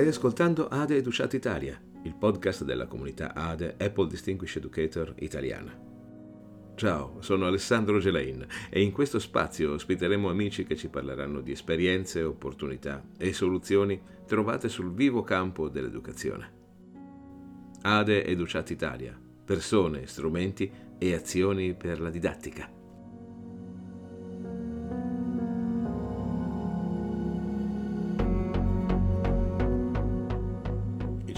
Stai ascoltando ADE Educat Italia, il podcast della comunità ADE Apple Distinguished Educator italiana. Ciao, sono Alessandro Gelain e in questo spazio ospiteremo amici che ci parleranno di esperienze, opportunità e soluzioni trovate sul vivo campo dell'educazione. ADE Educat Italia, persone, strumenti e azioni per la didattica.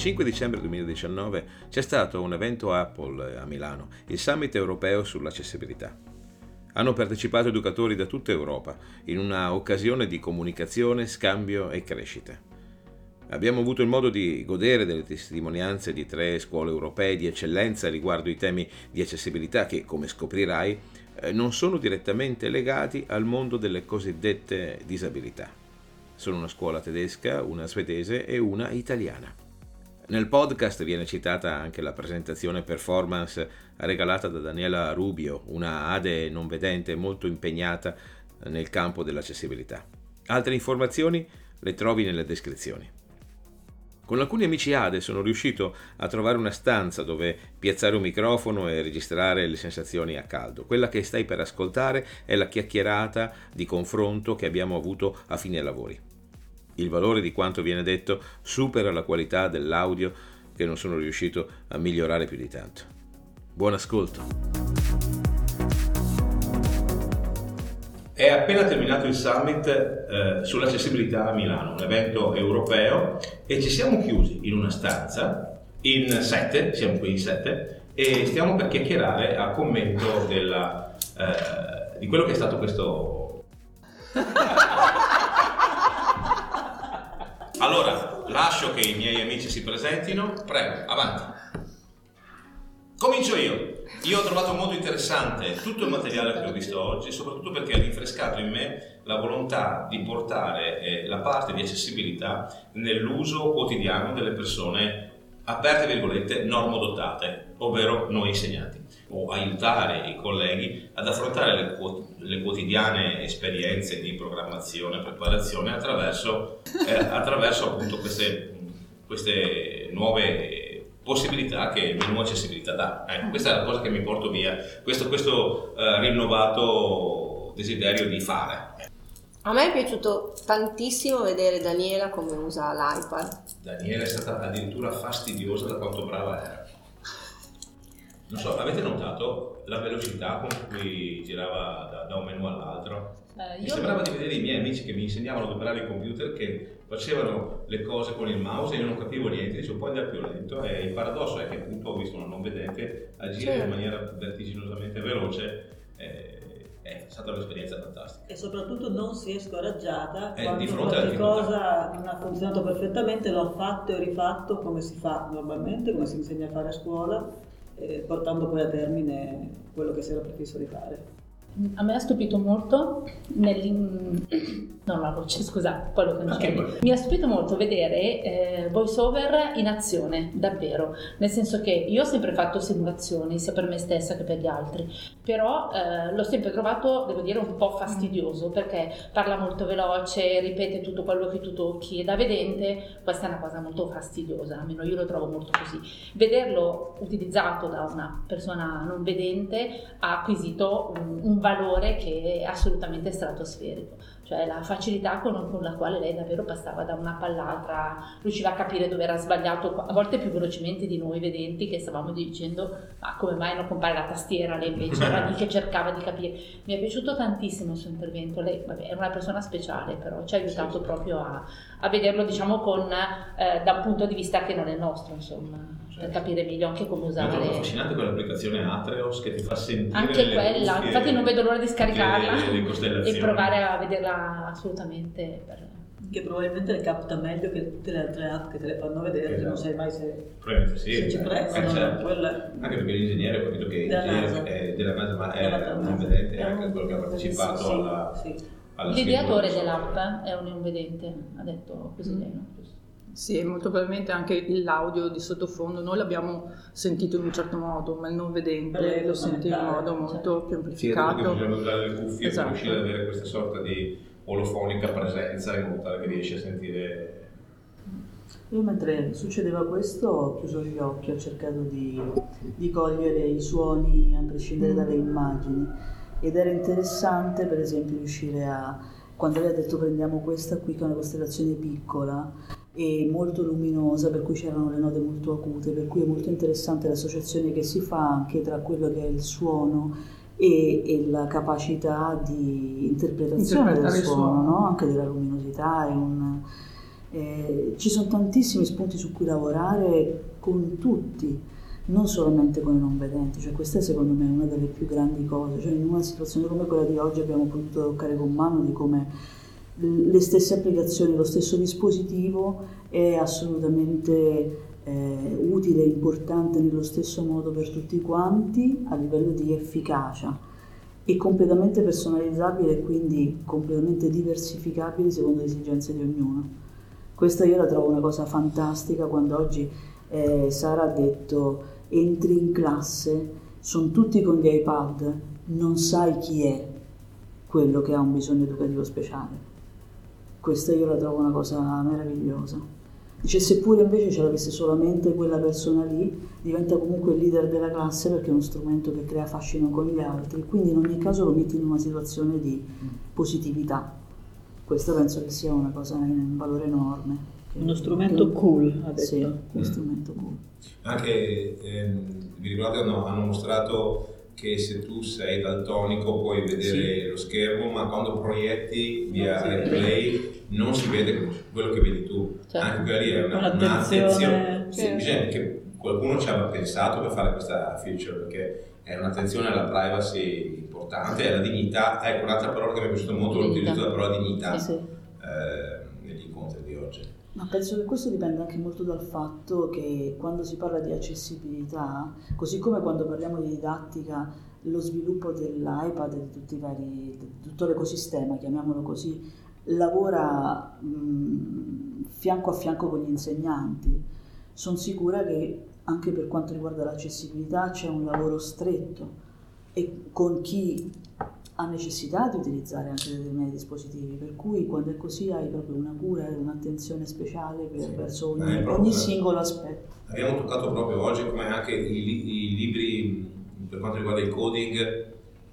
5 dicembre 2019 c'è stato un evento Apple a Milano, il Summit europeo sull'accessibilità. Hanno partecipato educatori da tutta Europa in una occasione di comunicazione, scambio e crescita. Abbiamo avuto il modo di godere delle testimonianze di tre scuole europee di eccellenza riguardo i temi di accessibilità che, come scoprirai, eh, non sono direttamente legati al mondo delle cosiddette disabilità. Sono una scuola tedesca, una svedese e una italiana. Nel podcast viene citata anche la presentazione performance regalata da Daniela Rubio, una ADE non vedente molto impegnata nel campo dell'accessibilità. Altre informazioni le trovi nelle descrizioni. Con alcuni amici ADE sono riuscito a trovare una stanza dove piazzare un microfono e registrare le sensazioni a caldo. Quella che stai per ascoltare è la chiacchierata di confronto che abbiamo avuto a fine lavori. Il valore di quanto viene detto supera la qualità dell'audio che non sono riuscito a migliorare più di tanto. Buon ascolto. È appena terminato il summit eh, sull'accessibilità a Milano, un evento europeo, e ci siamo chiusi in una stanza, in sette, siamo qui in sette, e stiamo per chiacchierare a commento della, eh, di quello che è stato questo... Allora, lascio che i miei amici si presentino. Prego, avanti. Comincio io. Io ho trovato molto interessante tutto il materiale che ho visto oggi, soprattutto perché ha rinfrescato in me la volontà di portare eh, la parte di accessibilità nell'uso quotidiano delle persone aperte virgolette normodotate, ovvero noi insegnanti, o aiutare i colleghi ad affrontare le, le quotidiane esperienze di programmazione e preparazione attraverso, eh, attraverso appunto queste, queste nuove possibilità che il menu accessibilità dà. Ecco, questa è la cosa che mi porto via, questo, questo eh, rinnovato desiderio di fare. A me è piaciuto tantissimo vedere Daniela come usa l'iPad. Daniela è stata addirittura fastidiosa da quanto brava era. Non so, avete notato la velocità con cui girava da, da un menu all'altro? Eh, mi sembrava non... di vedere i miei amici che mi insegnavano ad operare il computer che facevano le cose con il mouse e io non capivo niente, dicevo puoi andare più lento e il paradosso è che appunto ho visto una non vedente agire certo. in maniera vertiginosamente veloce. Eh, è stata un'esperienza fantastica. E soprattutto non si è scoraggiata eh, quando qualcosa non ha funzionato perfettamente, l'ho fatto e rifatto come si fa normalmente, come si insegna a fare a scuola, eh, portando poi a termine quello che si era prefisso di fare. A me ha stupito molto nel... No, la voce, scusate, poi lo cancello. Okay. Mi ha stupito molto vedere eh, voiceover in azione, davvero. Nel senso che io ho sempre fatto simulazioni, sia per me stessa che per gli altri, però eh, l'ho sempre trovato, devo dire, un po' fastidioso perché parla molto veloce, ripete tutto quello che tu tocchi e da vedente questa è una cosa molto fastidiosa, almeno io lo trovo molto così. Vederlo utilizzato da una persona non vedente ha acquisito un, un valore che è assolutamente stratosferico, cioè la facilità con, con, la quale lei davvero passava da una all'altra, riusciva a capire dove era sbagliato, a volte più velocemente di noi vedenti che stavamo dicendo ma come mai non compare la tastiera, lei invece era lì che cercava di capire. Mi è piaciuto tantissimo il suo intervento, lei vabbè, è una persona speciale però ci ha aiutato sì, proprio a, a, vederlo diciamo con, eh, da un punto di vista che non è nostro insomma per capire meglio anche come usare. È affascinante quell'applicazione Atreos che ti fa sentire. Anche quella, infatti non vedo l'ora di scaricarla e provare a vederla assolutamente. Per... Che probabilmente le capta meglio che tutte le altre app che te le fanno vedere, esatto. non sai mai se, probabilmente sì, se ci eh, prezzano. Eh, certo. quella... Anche perché l'ingegnere ho capito che della NASA. è della NASA, ma è un vedente, è anche quello che ha partecipato sì, alla. Sì. L'ideatore dell'app è un invedente, ha detto così mm. lei, no? Sì, molto probabilmente anche l'audio di sottofondo noi l'abbiamo sentito in un certo modo, ma il non vedente lo sente in modo molto più amplificato. Sì, bisogna usare le cuffie esatto. per riuscire ad avere questa sorta di olofonica presenza in modo tale che riesci a sentire Io mentre succedeva questo ho chiuso gli occhi, ho cercato di, di cogliere i suoni a prescindere dalle immagini ed era interessante per esempio riuscire a, quando lei ha detto prendiamo questa qui che è una costellazione piccola e molto luminosa per cui c'erano le note molto acute, per cui è molto interessante l'associazione che si fa anche tra quello che è il suono e, e la capacità di interpretazione del suono, suono. No? anche della luminosità. Un, eh, ci sono tantissimi spunti su cui lavorare con tutti, non solamente con i non vedenti, cioè questa è secondo me una delle più grandi cose, cioè in una situazione come quella di oggi abbiamo potuto toccare con mano di come le stesse applicazioni, lo stesso dispositivo è assolutamente eh, utile e importante nello stesso modo per tutti quanti a livello di efficacia e completamente personalizzabile e quindi completamente diversificabile secondo le esigenze di ognuno. Questa io la trovo una cosa fantastica quando oggi eh, Sara ha detto entri in classe, sono tutti con gli iPad, non sai chi è quello che ha un bisogno educativo speciale. Questa io la trovo una cosa meravigliosa. Dice, seppure invece ce l'avesse solamente quella persona lì, diventa comunque il leader della classe perché è uno strumento che crea fascino con gli altri, quindi in ogni caso lo metti in una situazione di positività. Questo penso che sia una cosa un valore enorme. Uno strumento che... cool, ha detto. Sì, uno strumento cool. Anche, ehm, vi ricordate, hanno, hanno mostrato che se tu sei daltonico puoi vedere sì. lo schermo, ma quando proietti via replay non si vede quello che vedi tu. Certo. Anche quella lì è una, un'attenzione. Sì, bisogna che qualcuno ci abbia pensato per fare questa feature perché è un'attenzione alla privacy importante, alla dignità. Ecco, un'altra parola che mi è piaciuta molto è l'utilizzo della parola dignità sì, sì. Eh, negli incontri di oggi. Ma penso che questo dipenda anche molto dal fatto che quando si parla di accessibilità, così come quando parliamo di didattica, lo sviluppo dell'iPad e di vari, di tutto l'ecosistema, chiamiamolo così, lavora mh, fianco a fianco con gli insegnanti. Sono sicura che anche per quanto riguarda l'accessibilità c'è un lavoro stretto e con chi ha necessità di utilizzare anche determinati dispositivi, per cui quando è così hai proprio una cura e un'attenzione speciale per, sì. verso ogni, eh, ogni, singolo aspetto. Abbiamo toccato proprio oggi come anche i, i libri per quanto riguarda il coding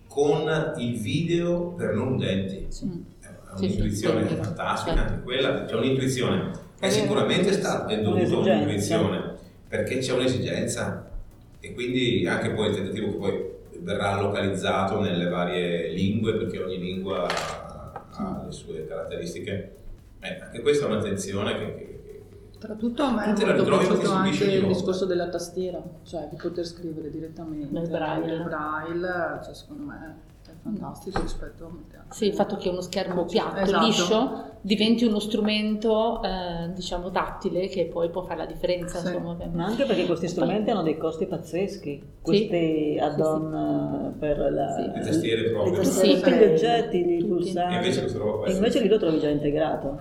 con il video per non udenti. Sì. È un'intuizione sì, fantastica anche quella, c'è un'intuizione. È sicuramente stata è dovuta un'intuizione perché c'è un'esigenza e quindi anche poi il tentativo che poi verrà localizzato nelle varie lingue perché ogni lingua ha le sue caratteristiche. Eh, anche questa è un'attenzione che, che, che tra tutto a me è molto piaciuto anche il discorso della tastiera, cioè di poter scrivere direttamente. Nel braille, nel braille cioè, secondo me fantastico rispetto a molte altre. Sì, il fatto che uno schermo piatto, esatto. liscio, diventi uno strumento, eh, diciamo, tattile che poi può fare la differenza. Sì. Insomma, Ma anche perché questi strumenti hanno dei costi pazzeschi, questi sì. add-on sì, per la, le tastiere proprio. Le tastiere, gli oggetti, i pulsanti. E invece, invece lì lo trovi già integrato.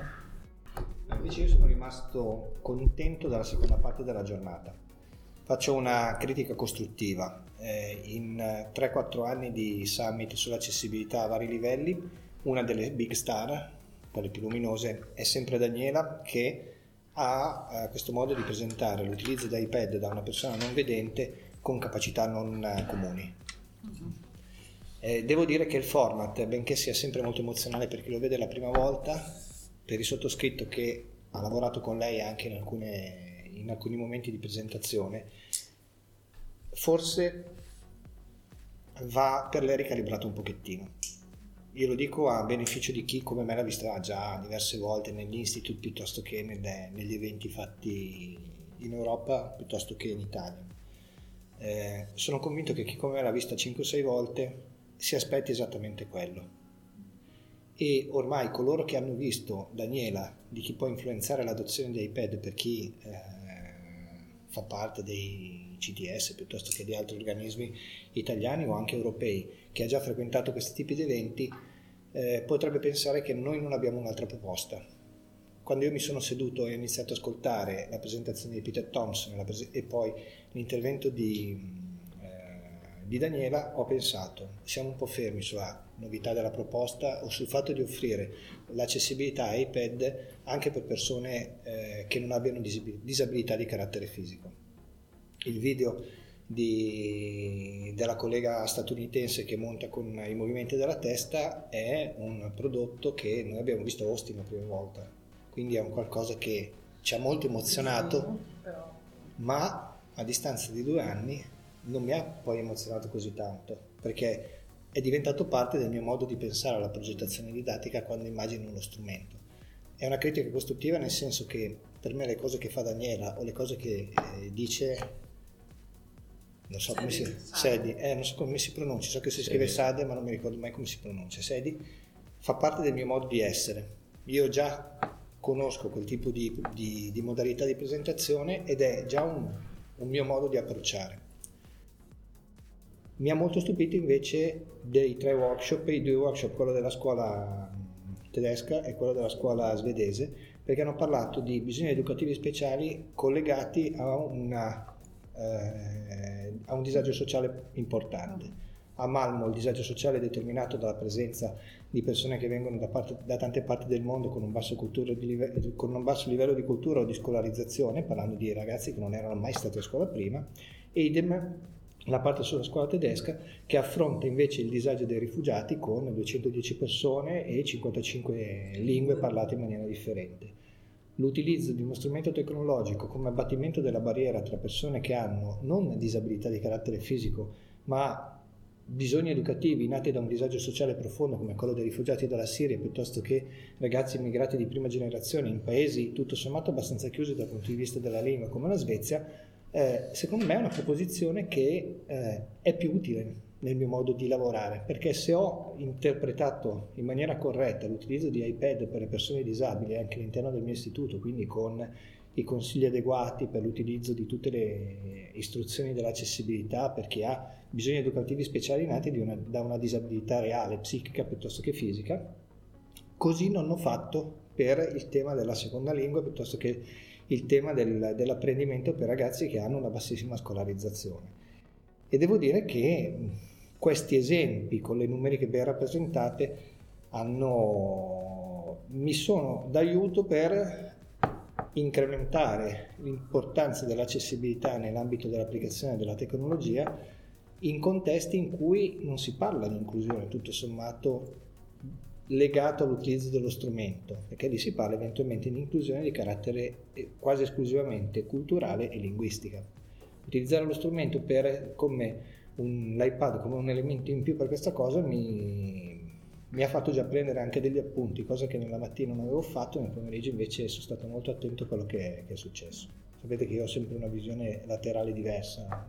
Invece io sono rimasto contento dalla seconda parte della giornata. Faccio una critica costruttiva eh, in 3-4 anni di summit sull'accessibilità a vari livelli, una delle big star, quelle più luminose, è sempre Daniela che ha eh, questo modo di presentare l'utilizzo di iPad da una persona non vedente con capacità non eh, comuni. Eh, devo dire che il format, benché sia sempre molto emozionale per chi lo vede la prima volta, per il sottoscritto che ha lavorato con lei anche in, alcune, in alcuni momenti di presentazione, forse va per lei ricalibrato un pochettino. Io lo dico a beneficio di chi come me l'ha vista già diverse volte negli instituti piuttosto che nelle, negli eventi fatti in Europa piuttosto che in Italia. Eh, sono convinto che chi come me l'ha vista 5-6 volte si aspetti esattamente quello. E ormai coloro che hanno visto Daniela, di chi può influenzare l'adozione di iPad per chi eh, fa parte dei CTS piuttosto che di altri organismi italiani o anche europei che ha già frequentato questi tipi di eventi, eh, potrebbe pensare che noi non abbiamo un'altra proposta. Quando io mi sono seduto e ho iniziato ad ascoltare la presentazione di Peter Thompson pres- e poi l'intervento di, eh, di Daniela, ho pensato, siamo un po' fermi sulla novità della proposta o sul fatto di offrire l'accessibilità a iPad anche per persone eh, che non abbiano disabilità di carattere fisico. Il video di, della collega statunitense che monta con i movimenti della testa è un prodotto che noi abbiamo visto a Austin la prima volta, quindi è un qualcosa che ci ha molto emozionato, ma a distanza di due anni non mi ha poi emozionato così tanto, perché è diventato parte del mio modo di pensare alla progettazione didattica quando immagino uno strumento. È una critica costruttiva nel senso che per me le cose che fa Daniela o le cose che eh, dice non so, come si, Sedi, eh, non so come si pronuncia, so che si scrive Sade ma non mi ricordo mai come si pronuncia, Sedi, fa parte del mio modo di essere. Io già conosco quel tipo di, di, di modalità di presentazione ed è già un, un mio modo di approcciare. Mi ha molto stupito invece dei tre workshop, i due workshop, quello della scuola tedesca e quello della scuola svedese, perché hanno parlato di bisogni educativi speciali collegati a una eh, ha un disagio sociale importante. A Malmo il disagio sociale è determinato dalla presenza di persone che vengono da, parte, da tante parti del mondo con un, live, con un, basso livello di cultura o di scolarizzazione, parlando di ragazzi che non erano mai stati a scuola prima, idem la parte sulla scuola tedesca che affronta invece il disagio dei rifugiati con 210 persone e 55 lingue parlate in maniera differente. L'utilizzo di uno strumento tecnologico come abbattimento della barriera tra persone che hanno non disabilità di carattere fisico, ma bisogni educativi nati da un disagio sociale profondo come quello dei rifugiati dalla Siria piuttosto che ragazzi immigrati di prima generazione in paesi tutto sommato abbastanza chiusi dal punto di vista della lingua come la Svezia, eh, secondo me è una proposizione che eh, è più utile nel mio modo di lavorare, perché se ho interpretato in maniera corretta l'utilizzo di iPad per le persone disabili anche all'interno del mio istituto, quindi con i consigli adeguati per l'utilizzo di tutte le istruzioni dell'accessibilità per chi ha bisogni educativi speciali nati una, da una disabilità reale, psichica piuttosto che fisica, così non ho fatto per il tema della seconda lingua piuttosto che il tema del, dell'apprendimento per ragazzi che hanno una bassissima scolarizzazione. E devo dire che questi esempi con le numeriche ben rappresentate hanno, mi sono d'aiuto per incrementare l'importanza dell'accessibilità nell'ambito dell'applicazione della tecnologia in contesti in cui non si parla di inclusione tutto sommato legato all'utilizzo dello strumento, perché lì si parla eventualmente di inclusione di carattere eh, quasi esclusivamente culturale e linguistica. Utilizzare lo strumento per, come un, l'iPad come un elemento in più per questa cosa mi, mi, ha fatto già prendere anche degli appunti, cosa che nella mattina non avevo fatto, nel pomeriggio invece sono stato molto attento a quello che è, che è successo. Sapete che io ho sempre una visione laterale diversa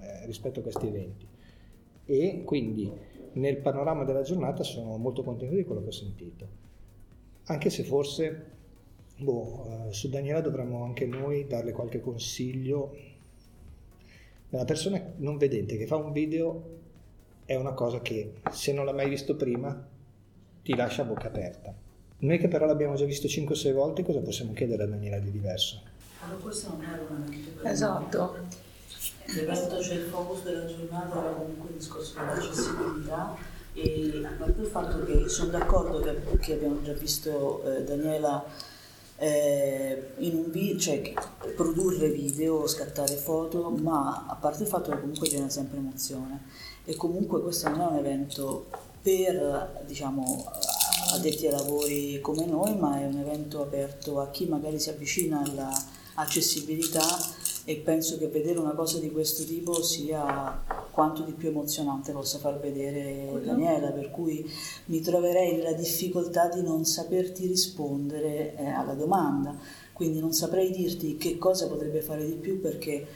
eh, rispetto a questi eventi e quindi nel panorama della giornata sono molto contento di quello che ho sentito. Anche se forse boh, eh, su Daniela dovremmo anche noi darle qualche consiglio una persona non vedente che fa un video è una cosa che se non l'ha mai visto prima ti lascia a bocca aperta. Noi che però l'abbiamo già visto 5-6 volte, cosa possiamo chiedere a Daniela di diverso? Allora questo non è un Esatto. Ripeto, c'è il focus della giornata, era comunque il discorso dell'accessibilità e a parte il fatto che sono d'accordo che, che abbiamo già visto eh, Daniela eh, un video, cioè produrre video, scattare foto, ma a parte il fatto che comunque genera sempre emozione. E comunque questo non è un evento per diciamo addetti ai lavori come noi, ma è un evento aperto a chi magari si avvicina all'accessibilità e penso che vedere una cosa di questo tipo sia quanto di più emozionante possa far vedere Daniela, per cui mi troverei nella difficoltà di non saperti rispondere eh, alla domanda, quindi non saprei dirti che cosa potrebbe fare di più perché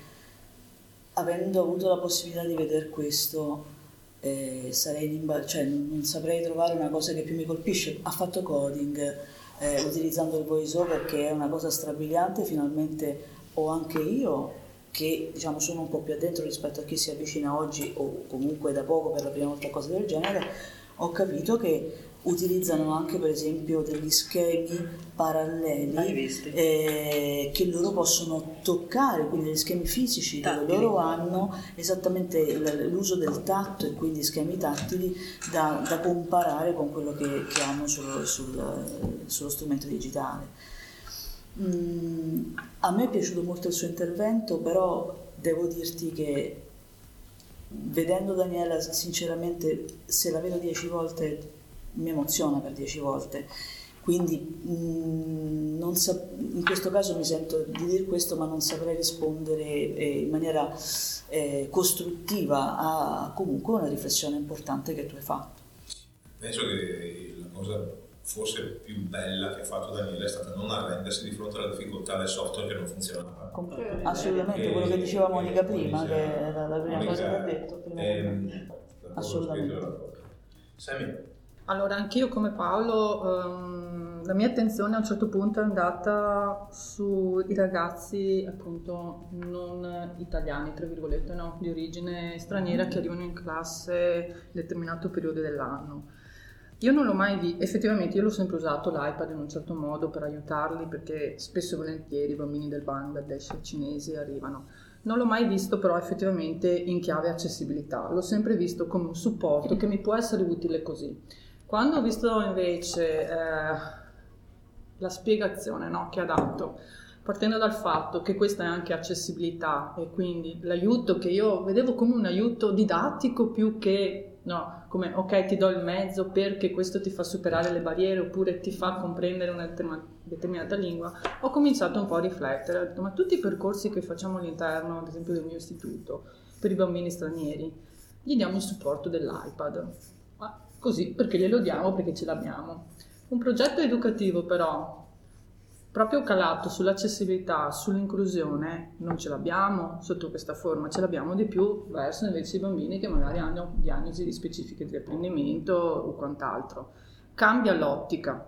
avendo avuto la possibilità di vedere questo eh, sarei in imba- cioè, non saprei trovare una cosa che più mi colpisce. Ha fatto coding eh, utilizzando il voice over che è una cosa strabiliante, finalmente o anche io che diciamo, sono un po' più addentro rispetto a chi si avvicina oggi o comunque da poco per la prima volta a cose del genere, ho capito che utilizzano anche per esempio degli schemi paralleli eh, che loro possono toccare, quindi degli schemi fisici tattili. dove loro hanno esattamente l'uso del tatto e quindi schemi tattili da, da comparare con quello che, che hanno sullo, sul, sullo strumento digitale. Mm, a me è piaciuto molto il suo intervento, però devo dirti che vedendo Daniela sinceramente se la vedo dieci volte mi emoziona per dieci volte. Quindi mh, mm, sa- in questo caso mi sento di dire questo ma non saprei rispondere eh, in maniera eh, costruttiva a comunque una riflessione importante che tu hai fatto. Penso che la cosa forse più bella che ha fatto Daniele è stata non arrendersi di fronte alla difficoltà del software che non funzionava. Assolutamente, quello che diceva Monica prima, che era la prima cosa che ha detto. Ehm, Assolutamente. Sammy. Allora, anch'io come Paolo, um, la mia attenzione a un certo punto è andata sui ragazzi appunto non italiani, tra virgolette, no? di origine straniera che arrivano in classe in determinato periodo dell'anno io non l'ho mai visto, effettivamente io l'ho sempre usato l'iPad in un certo modo per aiutarli perché spesso e volentieri i bambini del Bangladesh cinesi arrivano. Non l'ho mai visto però effettivamente in chiave accessibilità, l'ho sempre visto come un supporto che mi può essere utile così. Quando ho visto invece eh, la spiegazione no, che ha dato, partendo dal fatto che questa è anche accessibilità e quindi l'aiuto che io vedevo come un aiuto didattico più che no, come ok ti do il mezzo perché questo ti fa superare le barriere oppure ti fa comprendere una determinata lingua, ho cominciato un po' a riflettere, ho detto ma tutti i percorsi che facciamo all'interno, ad esempio del mio istituto, per i bambini stranieri, gli diamo il supporto dell'iPad, ma così perché glielo diamo, perché ce l'abbiamo. Un progetto educativo però proprio calato sull'accessibilità, sull'inclusione, non ce l'abbiamo sotto questa forma, ce l'abbiamo di più verso invece i bambini che magari hanno diagnosi specifiche di apprendimento o quant'altro. Cambia l'ottica,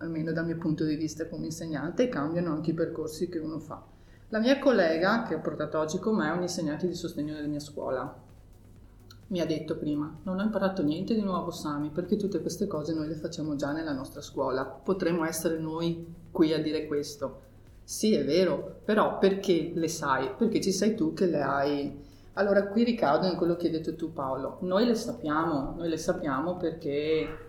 almeno dal mio punto di vista come insegnante, e cambiano anche i percorsi che uno fa. La mia collega, che ho portato oggi con me, è un insegnante di sostegno della mia scuola mi ha detto prima, non ho imparato niente di nuovo Sami, perché tutte queste cose noi le facciamo già nella nostra scuola, potremmo essere noi qui a dire questo. Sì, è vero, però perché le sai? Perché ci sei tu che le hai. Allora qui ricado in quello che hai detto tu Paolo, noi le sappiamo, noi le sappiamo perché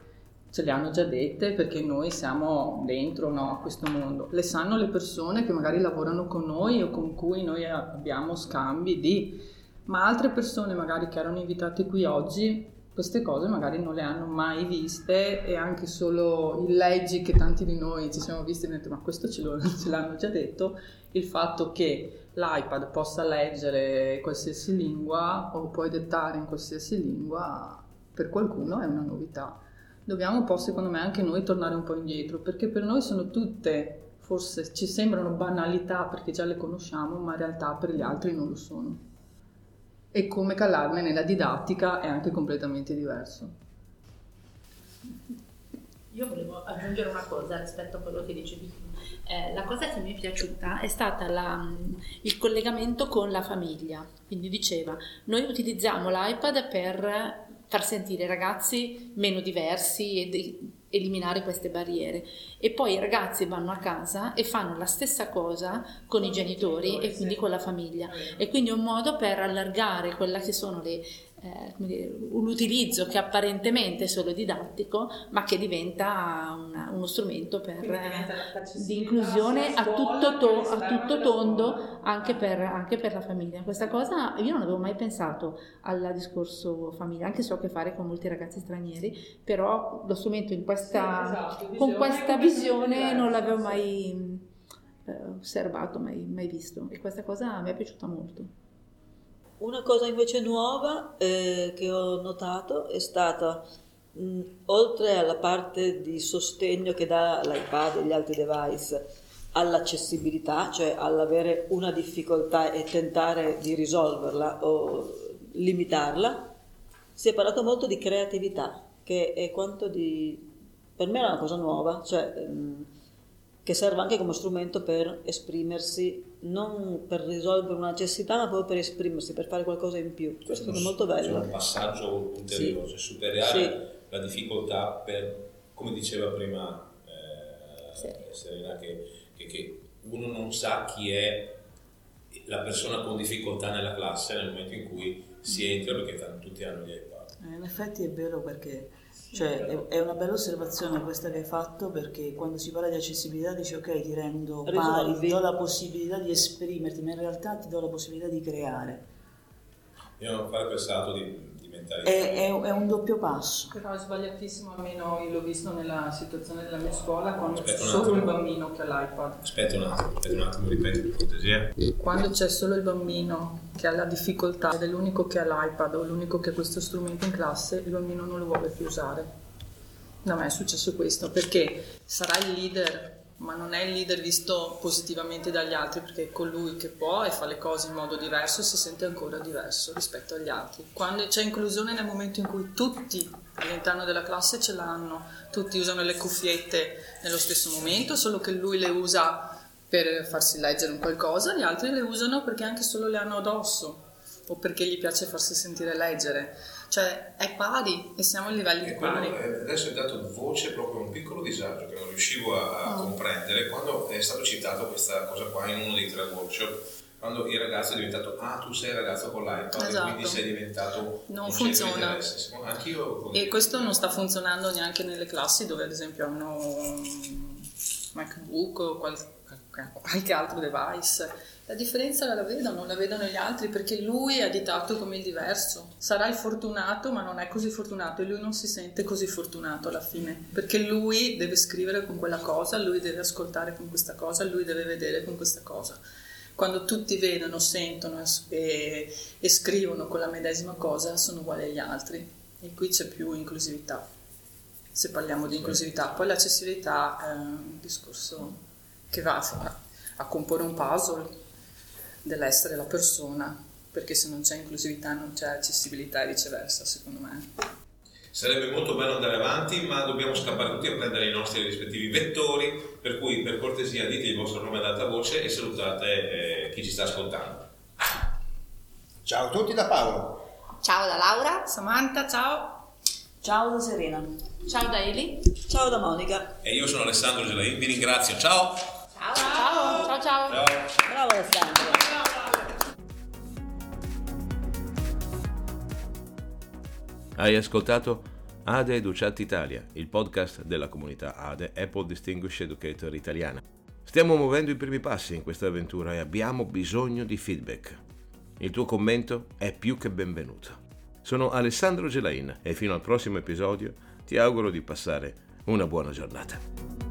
ce le hanno già dette, perché noi siamo dentro no, a questo mondo. Le sanno le persone che magari lavorano con noi o con cui noi abbiamo scambi di ma altre persone magari che erano invitate qui oggi queste cose magari non le hanno mai viste e anche solo in leggi che tanti di noi ci siamo visti e abbiamo detto ma questo ce, lo, ce l'hanno già detto, il fatto che l'iPad possa leggere qualsiasi lingua o puoi dettare in qualsiasi lingua per qualcuno è una novità. Dobbiamo un po' secondo me anche noi tornare un po' indietro perché per noi sono tutte, forse ci sembrano banalità perché già le conosciamo ma in realtà per gli altri non lo sono e come calarne nella didattica è anche completamente diverso. Io volevo aggiungere una cosa rispetto a quello che dicevi. Eh, la cosa che mi è piaciuta è stata la, il collegamento con la famiglia. Quindi diceva, noi utilizziamo l'iPad per far sentire i ragazzi meno diversi e eliminare queste barriere. E poi i ragazzi vanno a casa e fanno la stessa cosa con i genitori e quindi con la famiglia. E quindi è un modo per allargare quelle che sono le eh, dire, un utilizzo che apparentemente è solo didattico, ma che diventa una, uno strumento per, di inclusione a tutto, to, a tutto tondo anche per, anche per, la famiglia. Questa cosa io non avevo mai pensato al discorso famiglia, anche se ho a che fare con molti ragazzi stranieri, però lo strumento questa, sì, esatto, con questa visione non l'avevo mai eh, osservato, mai, mai visto e questa cosa mi è piaciuta molto. Una cosa invece nuova eh, che ho notato è stata, mh, oltre alla parte di sostegno che dà l'iPad e gli altri device all'accessibilità, cioè all'avere una difficoltà e tentare di risolverla o limitarla, si è parlato molto di creatività, che è quanto di... per me è una cosa nuova, cioè... Mh, che serve anche come strumento per esprimersi, non per risolvere una necessità, ma proprio per esprimersi, per fare qualcosa in più. Questo è molto bello. È un passaggio ulteriore, sì. superare, la difficoltà per, come diceva prima eh, Serena, che, che, che uno non sa chi è la persona con difficoltà nella classe nel momento in cui si entra perché tutti hanno gli iPad. Eh, in effetti è vero perché cioè, è, una bella osservazione questa che hai fatto perché quando si parla di accessibilità dici ok ti rendo pari, ti do la possibilità di esprimerti, ma in realtà ti do la possibilità di creare. Dobbiamo fare quel salto di è, è, è, un doppio passo. Però è sbagliatissimo, almeno io l'ho visto nella situazione della mia scuola, quando c'è solo il bambino che ha l'iPad. Aspetta un attimo, aspetta un attimo, ripeto per cortesia. Quando c'è solo il bambino che ha la difficoltà ed è l'unico che ha l'iPad o l'unico che ha questo strumento in classe, il bambino non lo vuole più usare. Da me è successo questo, perché sarà il leader ma non è il leader visto positivamente dagli altri perché è colui che può e fa le cose in modo diverso e si sente ancora diverso rispetto agli altri. Quando c'è inclusione nel momento in cui tutti all'interno della classe ce l'hanno, tutti usano le cuffiette nello stesso momento, solo che lui le usa per farsi leggere un qualcosa, gli altri le usano perché anche solo le hanno addosso o perché gli piace farsi sentire leggere cioè è pari e siamo a livelli di pari. Adesso è dato voce proprio a un piccolo disagio che non riuscivo a, oh. comprendere quando è stato citato questa cosa qua in uno dei tre workshop quando il ragazzo è diventato ah tu sei ragazzo con l'iPad esatto. e quindi sei diventato non funziona Anch'io e questo non sta funzionando neanche nelle classi dove ad esempio hanno MacBook o qualche altro device la differenza la vedono, la vedono gli altri perché lui è additato come il diverso. Sarà il fortunato, ma non è così fortunato e lui non si sente così fortunato alla fine, perché lui deve scrivere con quella cosa, lui deve ascoltare con questa cosa, lui deve vedere con questa cosa. Quando tutti vedono, sentono e, e scrivono con la medesima cosa, sono uguali agli altri. E qui c'è più inclusività, se parliamo di inclusività. Poi l'accessibilità è un discorso che va a, a comporre un puzzle dell'essere la persona, perché se non c'è inclusività non c'è accessibilità e viceversa, secondo me. Sarebbe molto bello andare avanti, ma dobbiamo scappare tutti a prendere i nostri rispettivi vettori, per cui per cortesia dite il vostro nome ad alta voce e salutate eh, chi ci sta ascoltando. Ciao a tutti da Paolo. Ciao da Laura. Samantha, ciao. Ciao da Serena. Ciao da Eli. Ciao da Monica. E io sono Alessandro Gelain, vi ringrazio. Ciao. Ciao. Ciao. Ciao. ciao. ciao. Bravo Alessandro. Hai ascoltato ADE Educat Italia, il podcast della comunità ADE Apple Distinguished Educator italiana. Stiamo muovendo i primi passi in questa avventura e abbiamo bisogno di feedback. Il tuo commento è più che benvenuto. Sono Alessandro Gelain e fino al prossimo episodio ti auguro di passare una buona giornata.